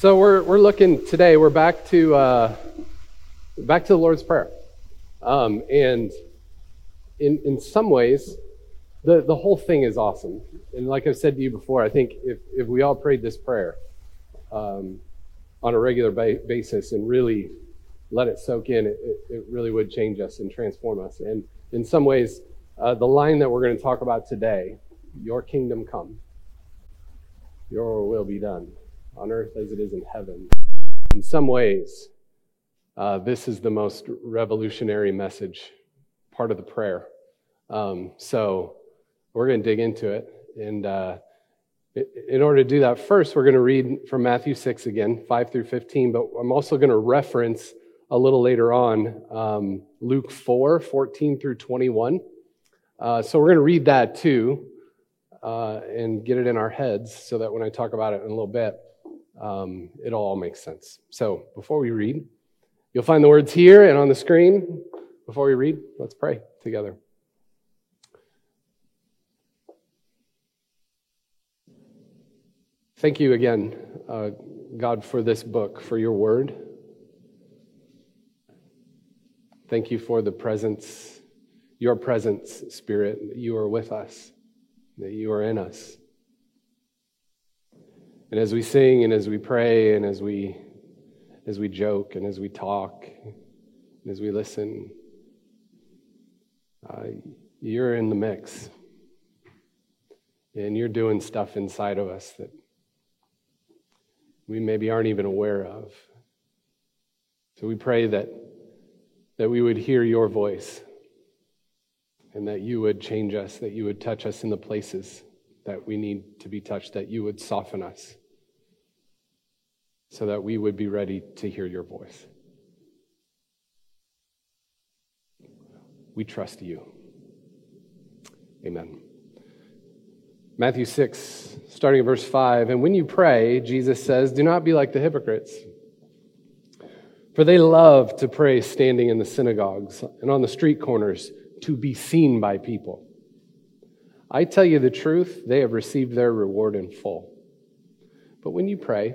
So we're we're looking today. We're back to uh, back to the Lord's Prayer, um, and in in some ways, the the whole thing is awesome. And like I've said to you before, I think if if we all prayed this prayer um, on a regular ba- basis and really let it soak in, it, it really would change us and transform us. And in some ways, uh, the line that we're going to talk about today, "Your kingdom come, Your will be done." On earth as it is in heaven. In some ways, uh, this is the most revolutionary message, part of the prayer. Um, so we're going to dig into it. And uh, in order to do that, first, we're going to read from Matthew 6 again, 5 through 15. But I'm also going to reference a little later on um, Luke 4, 14 through 21. Uh, so we're going to read that too uh, and get it in our heads so that when I talk about it in a little bit, um, it all makes sense. So before we read, you'll find the words here and on the screen. Before we read, let's pray together. Thank you again, uh, God, for this book, for your word. Thank you for the presence, your presence, Spirit, that you are with us, that you are in us. And as we sing and as we pray and as we as we joke and as we talk and as we listen, uh, you're in the mix. And you're doing stuff inside of us that we maybe aren't even aware of. So we pray that, that we would hear your voice and that you would change us, that you would touch us in the places that we need to be touched, that you would soften us so that we would be ready to hear your voice. We trust you. Amen. Matthew 6, starting at verse 5. And when you pray, Jesus says, do not be like the hypocrites. For they love to pray standing in the synagogues and on the street corners to be seen by people. I tell you the truth, they have received their reward in full. But when you pray,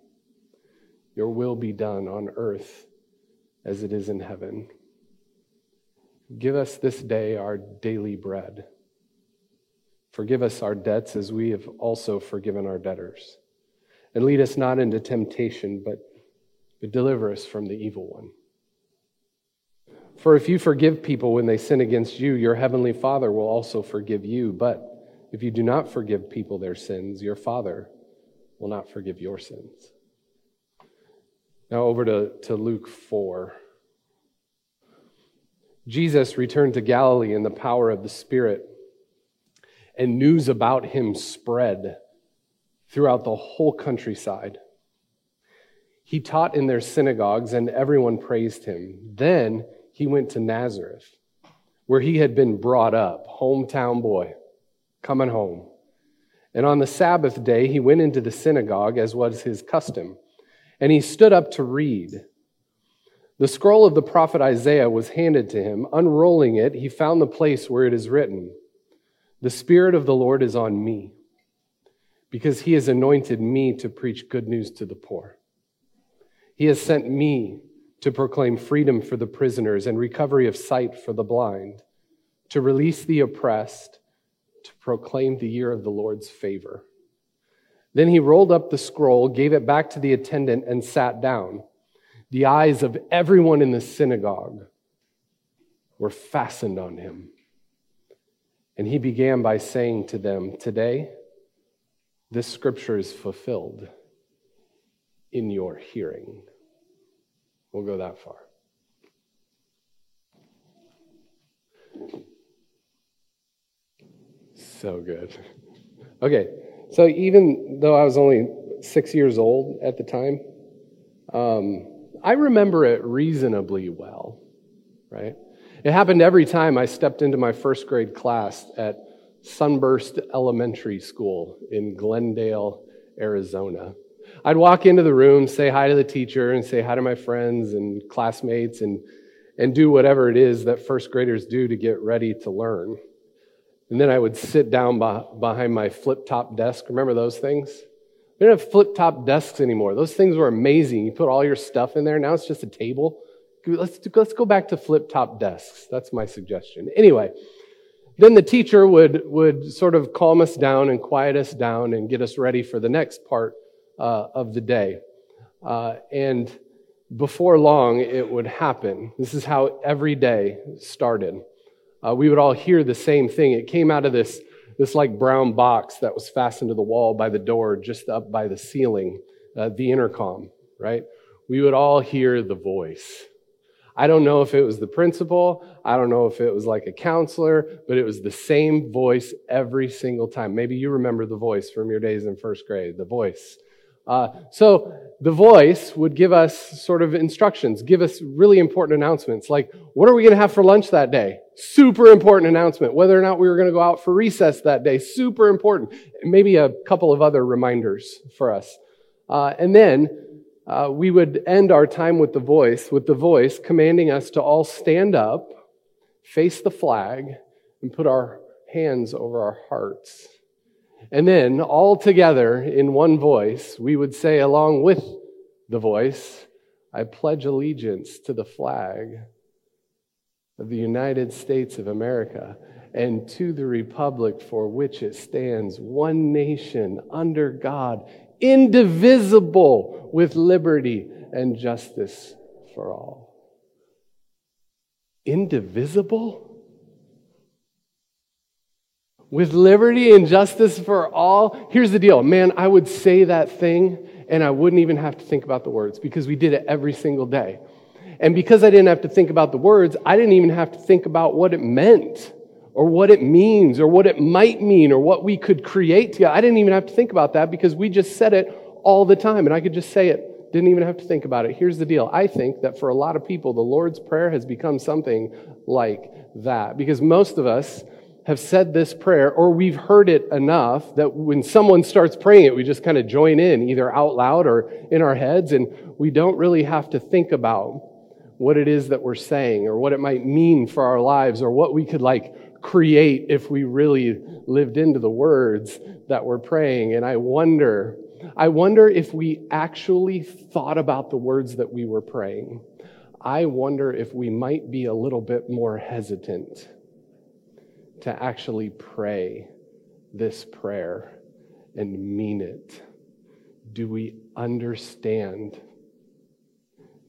Your will be done on earth as it is in heaven. Give us this day our daily bread. Forgive us our debts as we have also forgiven our debtors. And lead us not into temptation, but, but deliver us from the evil one. For if you forgive people when they sin against you, your heavenly Father will also forgive you. But if you do not forgive people their sins, your Father will not forgive your sins. Now, over to, to Luke 4. Jesus returned to Galilee in the power of the Spirit, and news about him spread throughout the whole countryside. He taught in their synagogues, and everyone praised him. Then he went to Nazareth, where he had been brought up, hometown boy coming home. And on the Sabbath day, he went into the synagogue, as was his custom, and he stood up to read. The scroll of the prophet Isaiah was handed to him. Unrolling it, he found the place where it is written, The Spirit of the Lord is on me, because he has anointed me to preach good news to the poor. He has sent me to proclaim freedom for the prisoners and recovery of sight for the blind, to release the oppressed to proclaim the year of the Lord's favor. Then he rolled up the scroll, gave it back to the attendant, and sat down. The eyes of everyone in the synagogue were fastened on him. And he began by saying to them, Today, this scripture is fulfilled in your hearing. We'll go that far. So good. Okay, so even though I was only six years old at the time. Um, I remember it reasonably well, right? It happened every time I stepped into my first grade class at Sunburst Elementary School in Glendale, Arizona. I'd walk into the room, say hi to the teacher, and say hi to my friends and classmates, and, and do whatever it is that first graders do to get ready to learn. And then I would sit down behind my flip top desk. Remember those things? We don't have flip top desks anymore. Those things were amazing. You put all your stuff in there. Now it's just a table. Let's, let's go back to flip top desks. That's my suggestion. Anyway, then the teacher would, would sort of calm us down and quiet us down and get us ready for the next part uh, of the day. Uh, and before long, it would happen. This is how every day started. Uh, we would all hear the same thing. It came out of this, this like brown box that was fastened to the wall by the door, just up by the ceiling, uh, the intercom, right? We would all hear the voice. I don't know if it was the principal. I don't know if it was like a counselor, but it was the same voice every single time. Maybe you remember the voice from your days in first grade, the voice. Uh, so the voice would give us sort of instructions, give us really important announcements, like what are we going to have for lunch that day? Super important announcement. Whether or not we were going to go out for recess that day, super important. Maybe a couple of other reminders for us. Uh, and then uh, we would end our time with the voice, with the voice commanding us to all stand up, face the flag, and put our hands over our hearts. And then, all together in one voice, we would say, along with the voice, I pledge allegiance to the flag of the United States of America and to the republic for which it stands, one nation under God, indivisible with liberty and justice for all. Indivisible? With liberty and justice for all? Here's the deal. Man, I would say that thing and I wouldn't even have to think about the words because we did it every single day. And because I didn't have to think about the words, I didn't even have to think about what it meant or what it means or what it might mean or what we could create together. I didn't even have to think about that because we just said it all the time and I could just say it. Didn't even have to think about it. Here's the deal. I think that for a lot of people, the Lord's Prayer has become something like that because most of us have said this prayer or we've heard it enough that when someone starts praying it, we just kind of join in either out loud or in our heads and we don't really have to think about what it is that we're saying or what it might mean for our lives or what we could like create if we really lived into the words that we're praying. And I wonder, I wonder if we actually thought about the words that we were praying. I wonder if we might be a little bit more hesitant to actually pray this prayer and mean it. Do we understand?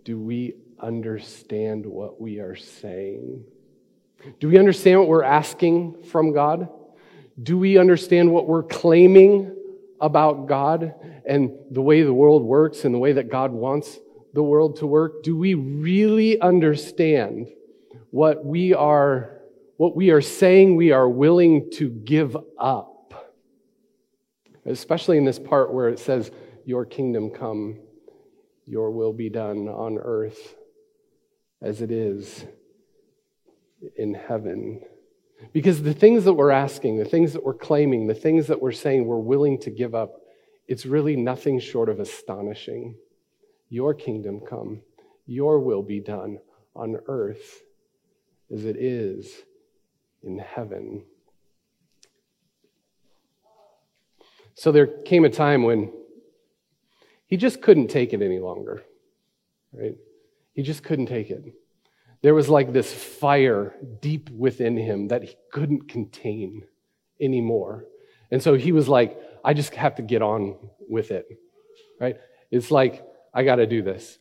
Do we understand what we are saying? Do we understand what we're asking from God? Do we understand what we're claiming about God and the way the world works and the way that God wants the world to work? Do we really understand what we are what we are saying we are willing to give up? Especially in this part where it says your kingdom come, your will be done on earth as it is in heaven. Because the things that we're asking, the things that we're claiming, the things that we're saying we're willing to give up, it's really nothing short of astonishing. Your kingdom come, your will be done on earth as it is in heaven. So there came a time when he just couldn't take it any longer, right? He just couldn't take it. There was like this fire deep within him that he couldn't contain anymore. And so he was like, I just have to get on with it, right? It's like, I got to do this.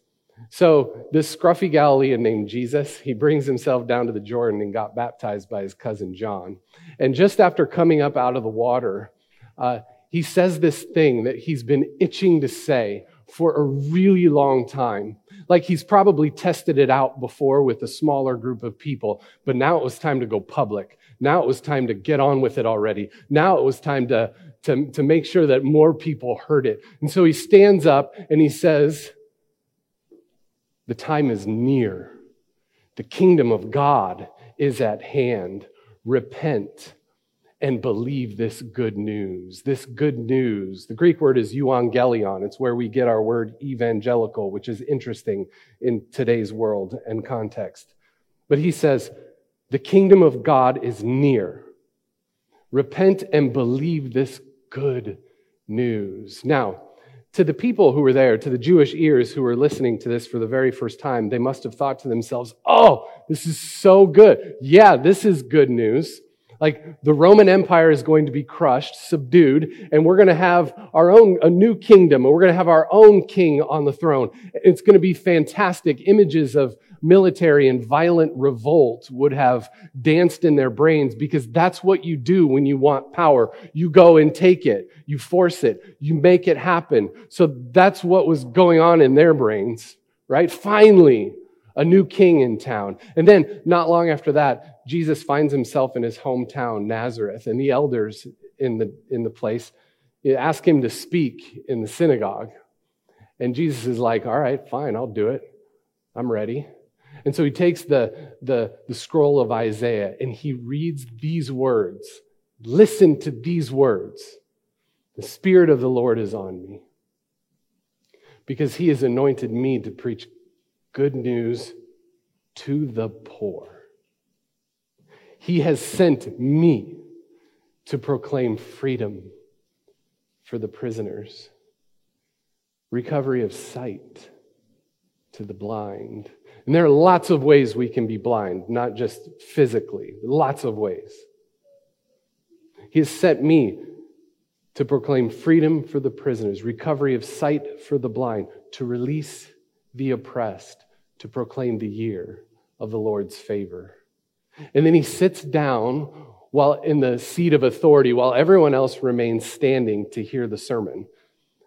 So this scruffy Galilean named Jesus, he brings himself down to the Jordan and got baptized by his cousin John. And just after coming up out of the water, uh, he says this thing that he's been itching to say for a really long time. Like he's probably tested it out before with a smaller group of people, but now it was time to go public. Now it was time to get on with it already. Now it was time to, to, to make sure that more people heard it. And so he stands up and he says, The time is near. The kingdom of God is at hand. Repent and believe this good news. This good news. The Greek word is euangelion. It's where we get our word evangelical, which is interesting in today's world and context. But he says, the kingdom of God is near. Repent and believe this good news. Now, to the people who were there, to the Jewish ears who were listening to this for the very first time, they must have thought to themselves, oh, this is so good. Yeah, this is good news. Like the Roman Empire is going to be crushed, subdued, and we're going to have our own, a new kingdom, and we're going to have our own king on the throne. It's going to be fantastic. Images of military and violent revolt would have danced in their brains because that's what you do when you want power. You go and take it. You force it. You make it happen. So that's what was going on in their brains, right? Finally, a new king in town. And then, not long after that, Jesus finds himself in his hometown, Nazareth, and the elders in the, in the place ask him to speak in the synagogue. And Jesus is like, All right, fine, I'll do it. I'm ready. And so he takes the, the, the scroll of Isaiah and he reads these words. Listen to these words. The Spirit of the Lord is on me because he has anointed me to preach good news to the poor. He has sent me to proclaim freedom for the prisoners, recovery of sight to the blind. And there are lots of ways we can be blind, not just physically, lots of ways. He has sent me to proclaim freedom for the prisoners, recovery of sight for the blind, to release the oppressed, to proclaim the year of the Lord's favor. And then he sits down while in the seat of authority while everyone else remains standing to hear the sermon.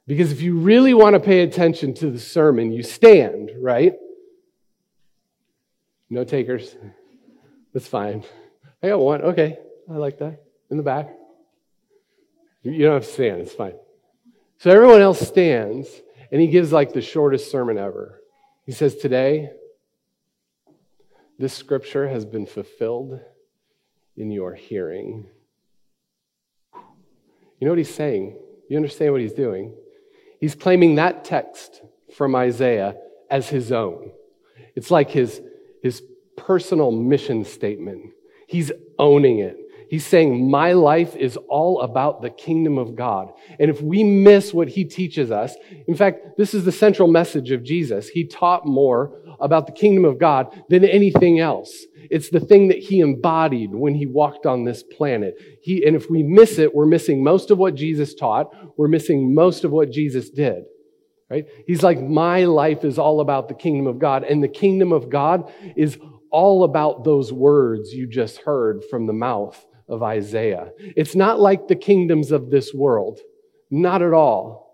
Because if you really want to pay attention to the sermon, you stand, right? No takers. That's fine. I got one. Okay. I like that. In the back. You don't have to stand. It's fine. So everyone else stands, and he gives like the shortest sermon ever. He says, Today, this scripture has been fulfilled in your hearing. You know what he's saying? You understand what he's doing? He's claiming that text from Isaiah as his own. It's like his, his personal mission statement. He's owning it. He's saying, My life is all about the kingdom of God. And if we miss what he teaches us, in fact, this is the central message of Jesus. He taught more about the kingdom of God than anything else. It's the thing that he embodied when he walked on this planet. He, and if we miss it, we're missing most of what Jesus taught. We're missing most of what Jesus did. Right? He's like, my life is all about the kingdom of God. And the kingdom of God is all about those words you just heard from the mouth of Isaiah. It's not like the kingdoms of this world. Not at all.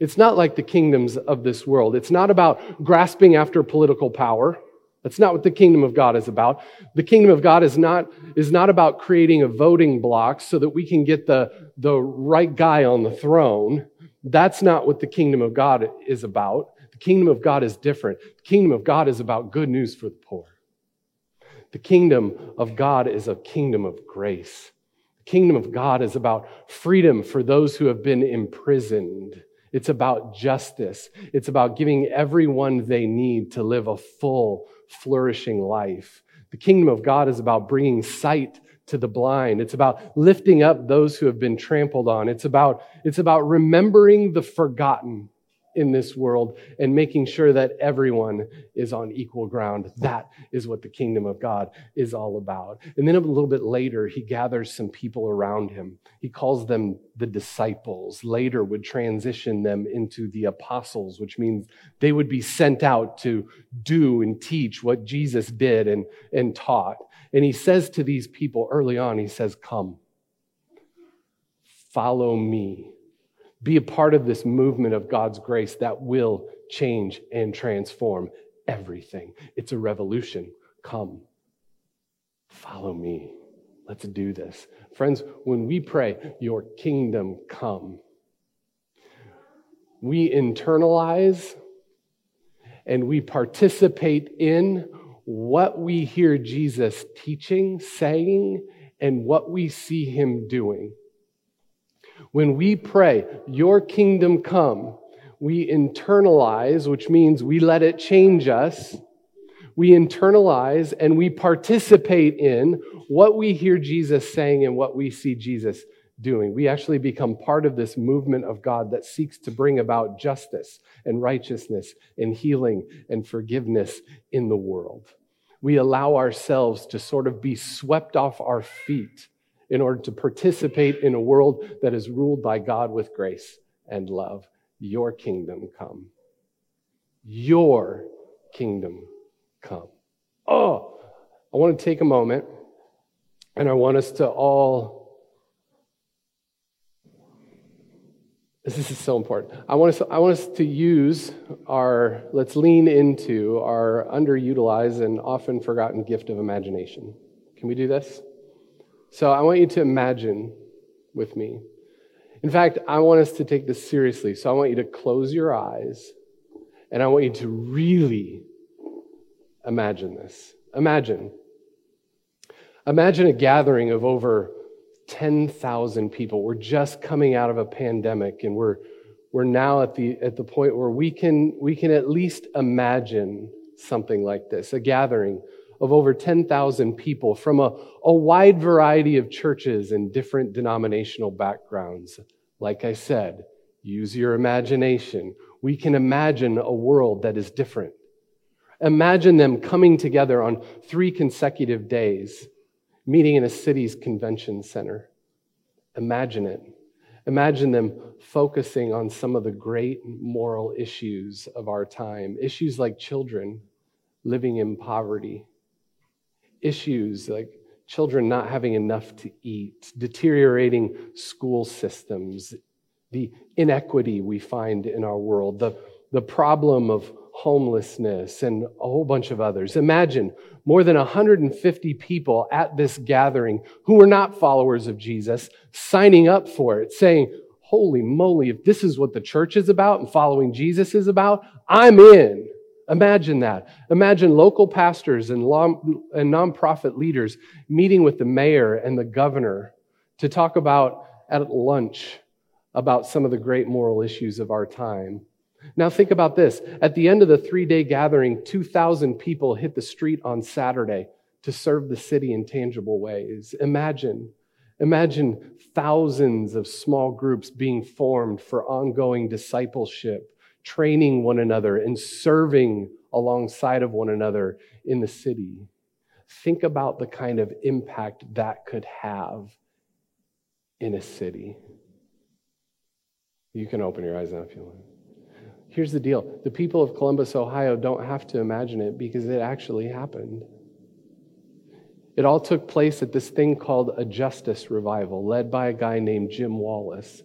It's not like the kingdoms of this world. It's not about grasping after political power. That's not what the kingdom of God is about. The kingdom of God is not, is not about creating a voting bloc so that we can get the, the right guy on the throne. That's not what the kingdom of God is about. The kingdom of God is different. The kingdom of God is about good news for the poor. The kingdom of God is a kingdom of grace. The kingdom of God is about freedom for those who have been imprisoned. It's about justice. It's about giving everyone they need to live a full, flourishing life. The kingdom of God is about bringing sight to the blind. It's about lifting up those who have been trampled on. It's about, it's about remembering the forgotten in this world and making sure that everyone is on equal ground. That is what the kingdom of God is all about. And then a little bit later, he gathers some people around him. He calls them the disciples. Later would transition them into the apostles, which means they would be sent out to do and teach what Jesus did and, and taught. And he says to these people early on, he says, Come, follow me Be a part of this movement of God's grace that will change and transform everything. It's a revolution. Come, follow me. Let's do this. Friends, when we pray, Your kingdom come, we internalize and we participate in what we hear Jesus teaching, saying, and what we see him doing. When we pray, Your kingdom come, we internalize, which means we let it change us. We internalize and we participate in what we hear Jesus saying and what we see Jesus doing. We actually become part of this movement of God that seeks to bring about justice and righteousness and healing and forgiveness in the world. We allow ourselves to sort of be swept off our feet in order to participate in a world that is ruled by God with grace and love. Your kingdom come. Your kingdom come. Oh, I want to take a moment and I want us to all This is so important. I want, us, I want us to use our, let's lean into our underutilized and often forgotten gift of imagination. Can we do this? So I want you to imagine with me. In fact, I want us to take this seriously. So I want you to close your eyes and I want you to really imagine this. Imagine. Imagine a gathering of over 10,000 people. We're just coming out of a pandemic and we're, we're now at the, at the point where we can, we can at least imagine something like this a gathering of over 10,000 people from a, a wide variety of churches and different denominational backgrounds. Like I said, use your imagination. We can imagine a world that is different. Imagine them coming together on three consecutive days meeting in a city's convention center. Imagine it. Imagine them focusing on some of the great moral issues of our time, issues like children living in poverty, issues like children not having enough to eat, deteriorating school systems, the inequity we find in our world, the, the problem of homelessness, and a whole bunch of others. Imagine more than 150 people at this gathering who were not followers of Jesus signing up for it, saying, Holy moly, if this is what the church is about and following Jesus is about, I'm in. Imagine that. Imagine local pastors and, and nonprofit leaders meeting with the mayor and the governor to talk about at lunch about some of the great moral issues of our time. Now, think about this. At the end of the three day gathering, 2,000 people hit the street on Saturday to serve the city in tangible ways. Imagine, imagine thousands of small groups being formed for ongoing discipleship, training one another, and serving alongside of one another in the city. Think about the kind of impact that could have in a city. You can open your eyes now if you want. Here's the deal the people of Columbus, Ohio don't have to imagine it because it actually happened. It all took place at this thing called a justice revival, led by a guy named Jim Wallis.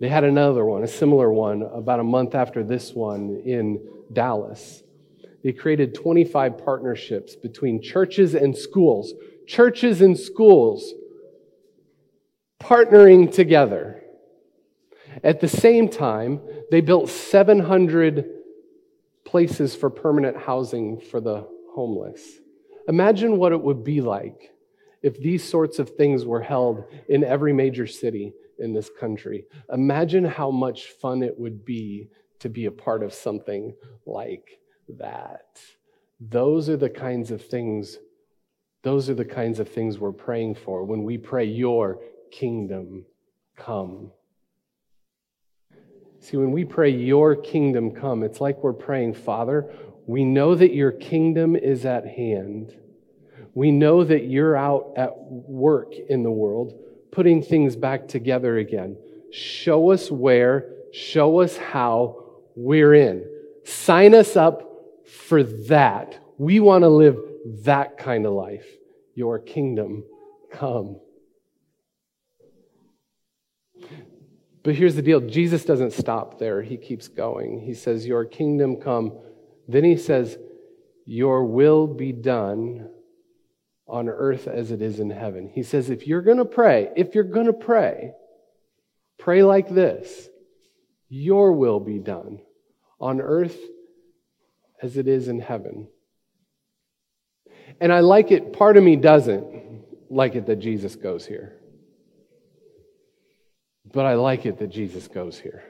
They had another one, a similar one, about a month after this one in Dallas. They created 25 partnerships between churches and schools. Churches and schools partnering together at the same time, they built 700 places for permanent housing for the homeless. Imagine what it would be like if these sorts of things were held in every major city in this country. Imagine how much fun it would be to be a part of something like that. Those are the kinds of things those are the kinds of things we're praying for when we pray your kingdom come. See, when we pray, Your kingdom come, it's like we're praying, Father, we know that your kingdom is at hand. We know that you're out at work in the world, putting things back together again. Show us where, show us how we're in. Sign us up for that. We want to live that kind of life. Your kingdom come. But here's the deal Jesus doesn't stop there, he keeps going. He says, Your kingdom come. Then he says, Your will be done on earth as it is in heaven. He says, If you're going to pray, if you're going to pray, pray like this Your will be done on earth as it is in heaven. And I like it, part of me doesn't like it that Jesus goes here. But I like it that Jesus goes here.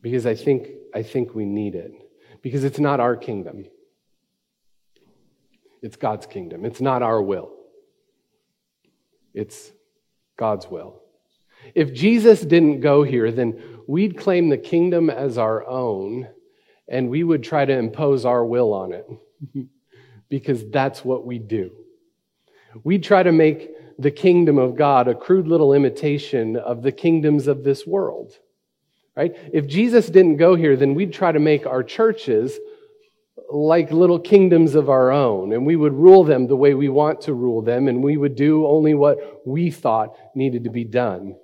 Because I think, I think we need it. Because it's not our kingdom, it's God's kingdom. It's not our will, it's God's will. If Jesus didn't go here, then we'd claim the kingdom as our own and we would try to impose our will on it because that's what we do. We'd try to make the kingdom of God a crude little imitation of the kingdoms of this world. Right? If Jesus didn't go here, then we'd try to make our churches like little kingdoms of our own, and we would rule them the way we want to rule them, and we would do only what we thought needed to be done.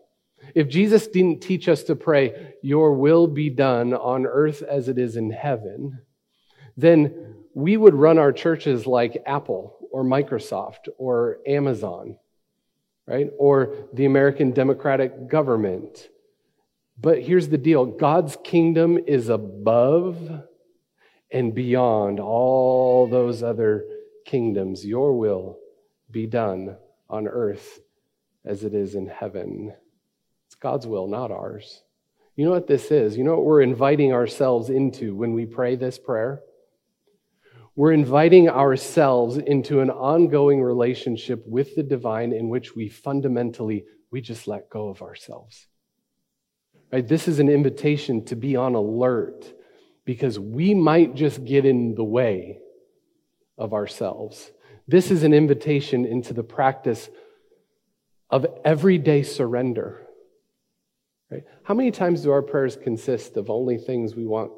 If Jesus didn't teach us to pray, Your will be done on earth as it is in heaven, then we would run our churches like Apple or Microsoft or Amazon, right? Or the American democratic government. But here's the deal God's kingdom is above and beyond all those other kingdoms. Your will be done on earth as it is in heaven. It's God's will, not ours. You know what this is? You know what we're inviting ourselves into when we pray this prayer? We're inviting ourselves into an ongoing relationship with the divine in which we fundamentally we just let go of ourselves. Right? This is an invitation to be on alert because we might just get in the way of ourselves. This is an invitation into the practice of everyday surrender. Right? How many times do our prayers consist of only things we want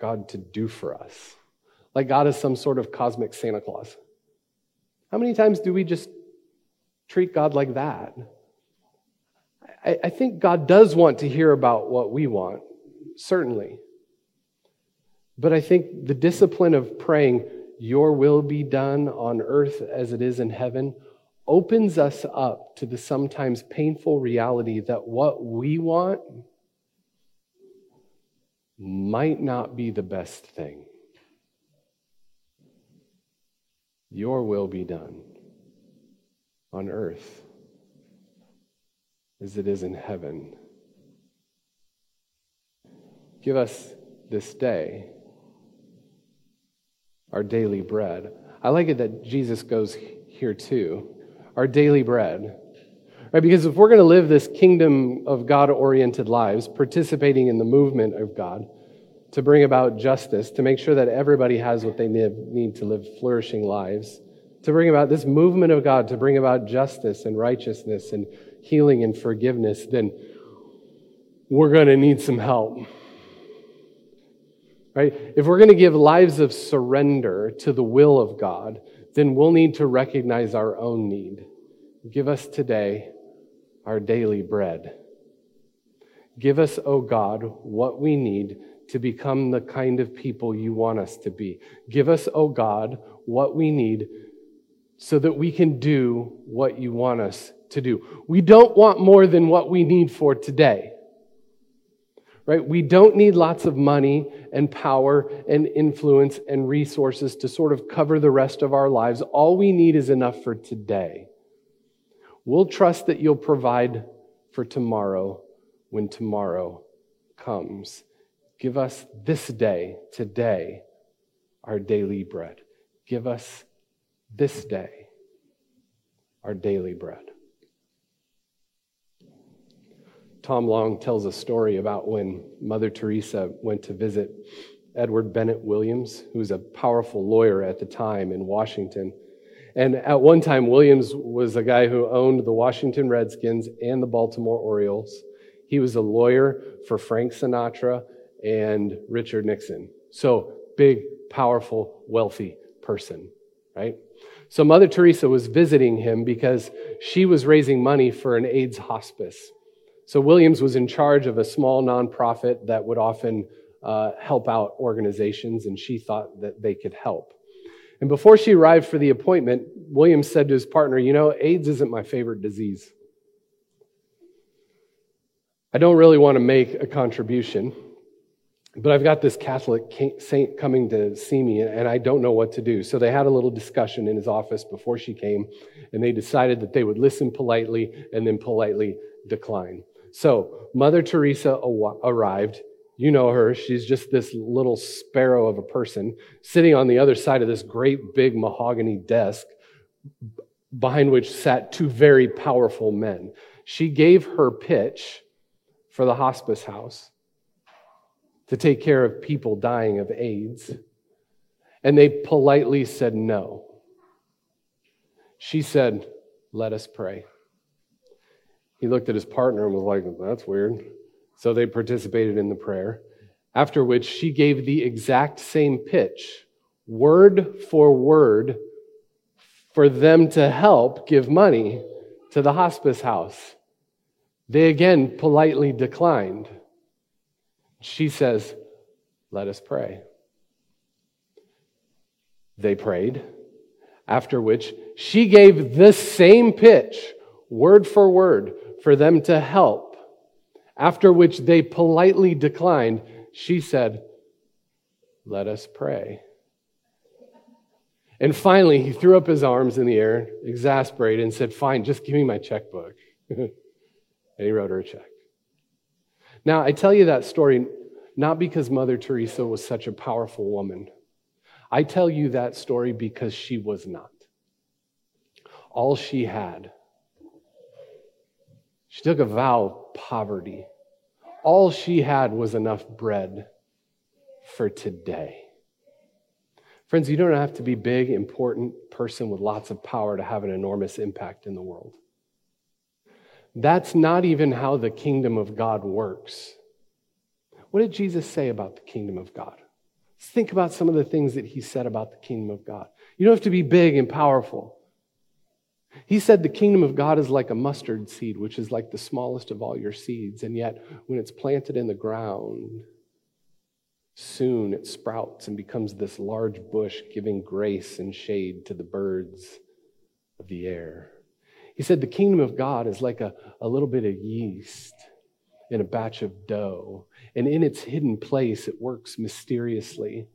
God to do for us? like God is some sort of cosmic Santa Claus. How many times do we just treat God like that? I, I think God does want to hear about what we want, certainly. But I think the discipline of praying, Your will be done on earth as it is in heaven, opens us up to the sometimes painful reality that what we want might not be the best thing. Your will be done on earth as it is in heaven. Give us this day our daily bread. I like it that Jesus goes here too. Our daily bread. Right? Because if we're going to live this kingdom of God oriented lives, participating in the movement of God, to bring about justice, to make sure that everybody has what they need to live flourishing lives, to bring about this movement of God, to bring about justice and righteousness and healing and forgiveness, then we're going to need some help. Right? If we're going to give lives of surrender to the will of God, then we'll need to recognize our own need. Give us today our daily bread. Give us, O oh God, what we need to become the kind of people you want us to be. Give us, O oh God, what we need so that we can do what you want us to do. We don't want more than what we need for today. Right? We don't need lots of money and power and influence and resources to sort of cover the rest of our lives. All we need is enough for today. We'll trust that you'll provide for tomorrow when tomorrow comes. Give us this day, today, our daily bread. Give us this day our daily bread. Tom Long tells a story about when Mother Teresa went to visit Edward Bennett Williams, who was a powerful lawyer at the time in Washington. And at one time, Williams was a guy who owned the Washington Redskins and the Baltimore Orioles. He was a lawyer for Frank Sinatra and Richard Nixon. So, big, powerful, wealthy person, right? So Mother Teresa was visiting him because she was raising money for an AIDS hospice So Williams was in charge of a small nonprofit that would often uh, help out organizations, and she thought that they could help. And before she arrived for the appointment, Williams said to his partner, You know, AIDS isn't my favorite disease. I don't really want to make a contribution, but I've got this Catholic saint coming to see me, and I don't know what to do. So they had a little discussion in his office before she came, and they decided that they would listen politely and then politely decline. So Mother Teresa arrived. You know her. She's just this little sparrow of a person sitting on the other side of this great big mahogany desk behind which sat two very powerful men. She gave her pitch for the hospice house to take care of people dying of AIDS. And they politely said no. She said, Let us pray. He looked at his partner and was like, That's weird. So they participated in the prayer, after which she gave the exact same pitch, word for word, for them to help give money to the hospice house. They again politely declined. She says, Let us pray. They prayed, after which she gave the same pitch, word for word, for them to help. After which they politely declined, she said, Let us pray. And finally, he threw up his arms in the air, exasperated, and said, Fine, just give me my checkbook. and he wrote her a check. Now, I tell you that story not because Mother Teresa was such a powerful woman. I tell you that story because she was not. All she had, she took a vow of poverty. All she had was enough bread for today. Friends, you don't have to be big, important person with lots of power to have an enormous impact in the world. That's not even how the kingdom of God works. What did Jesus say about the kingdom of God? Let's think about some of the things that he said about the kingdom of God. You don't have to be big and powerful. He said the kingdom of God is like a mustard seed, which is like the smallest of all your seeds. And yet, when it's planted in the ground, soon it sprouts and becomes this large bush, giving grace and shade to the birds of the air. He said the kingdom of God is like a, a little bit of yeast in a batch of dough. And in its hidden place, it works mysteriously.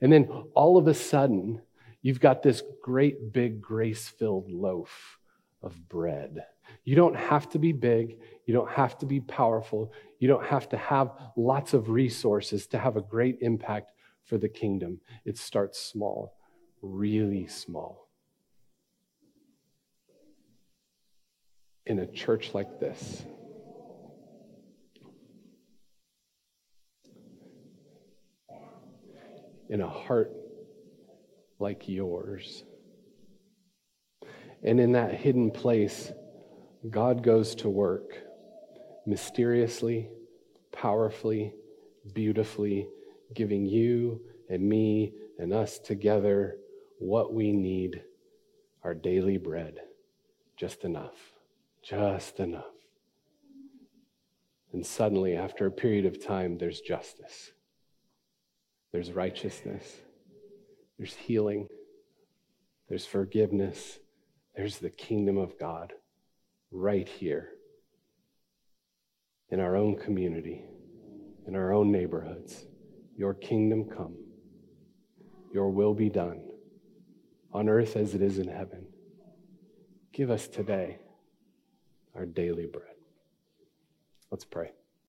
And then all of a sudden, you've got this great big grace filled loaf of bread. You don't have to be big. You don't have to be powerful. You don't have to have lots of resources to have a great impact for the kingdom. It starts small, really small. in a church like this. In a heart like yours. And in that hidden place, God goes to work mysteriously, powerfully, beautifully, giving you and me and us together what we need our daily bread, just enough. Just enough. And suddenly, after a period of time, there's justice, there's righteousness, there's healing, there's forgiveness, there's the kingdom of God right here in our own community, in our own neighborhoods. Your kingdom come, your will be done on earth as it is in heaven. Give us today our daily bread. Let's pray.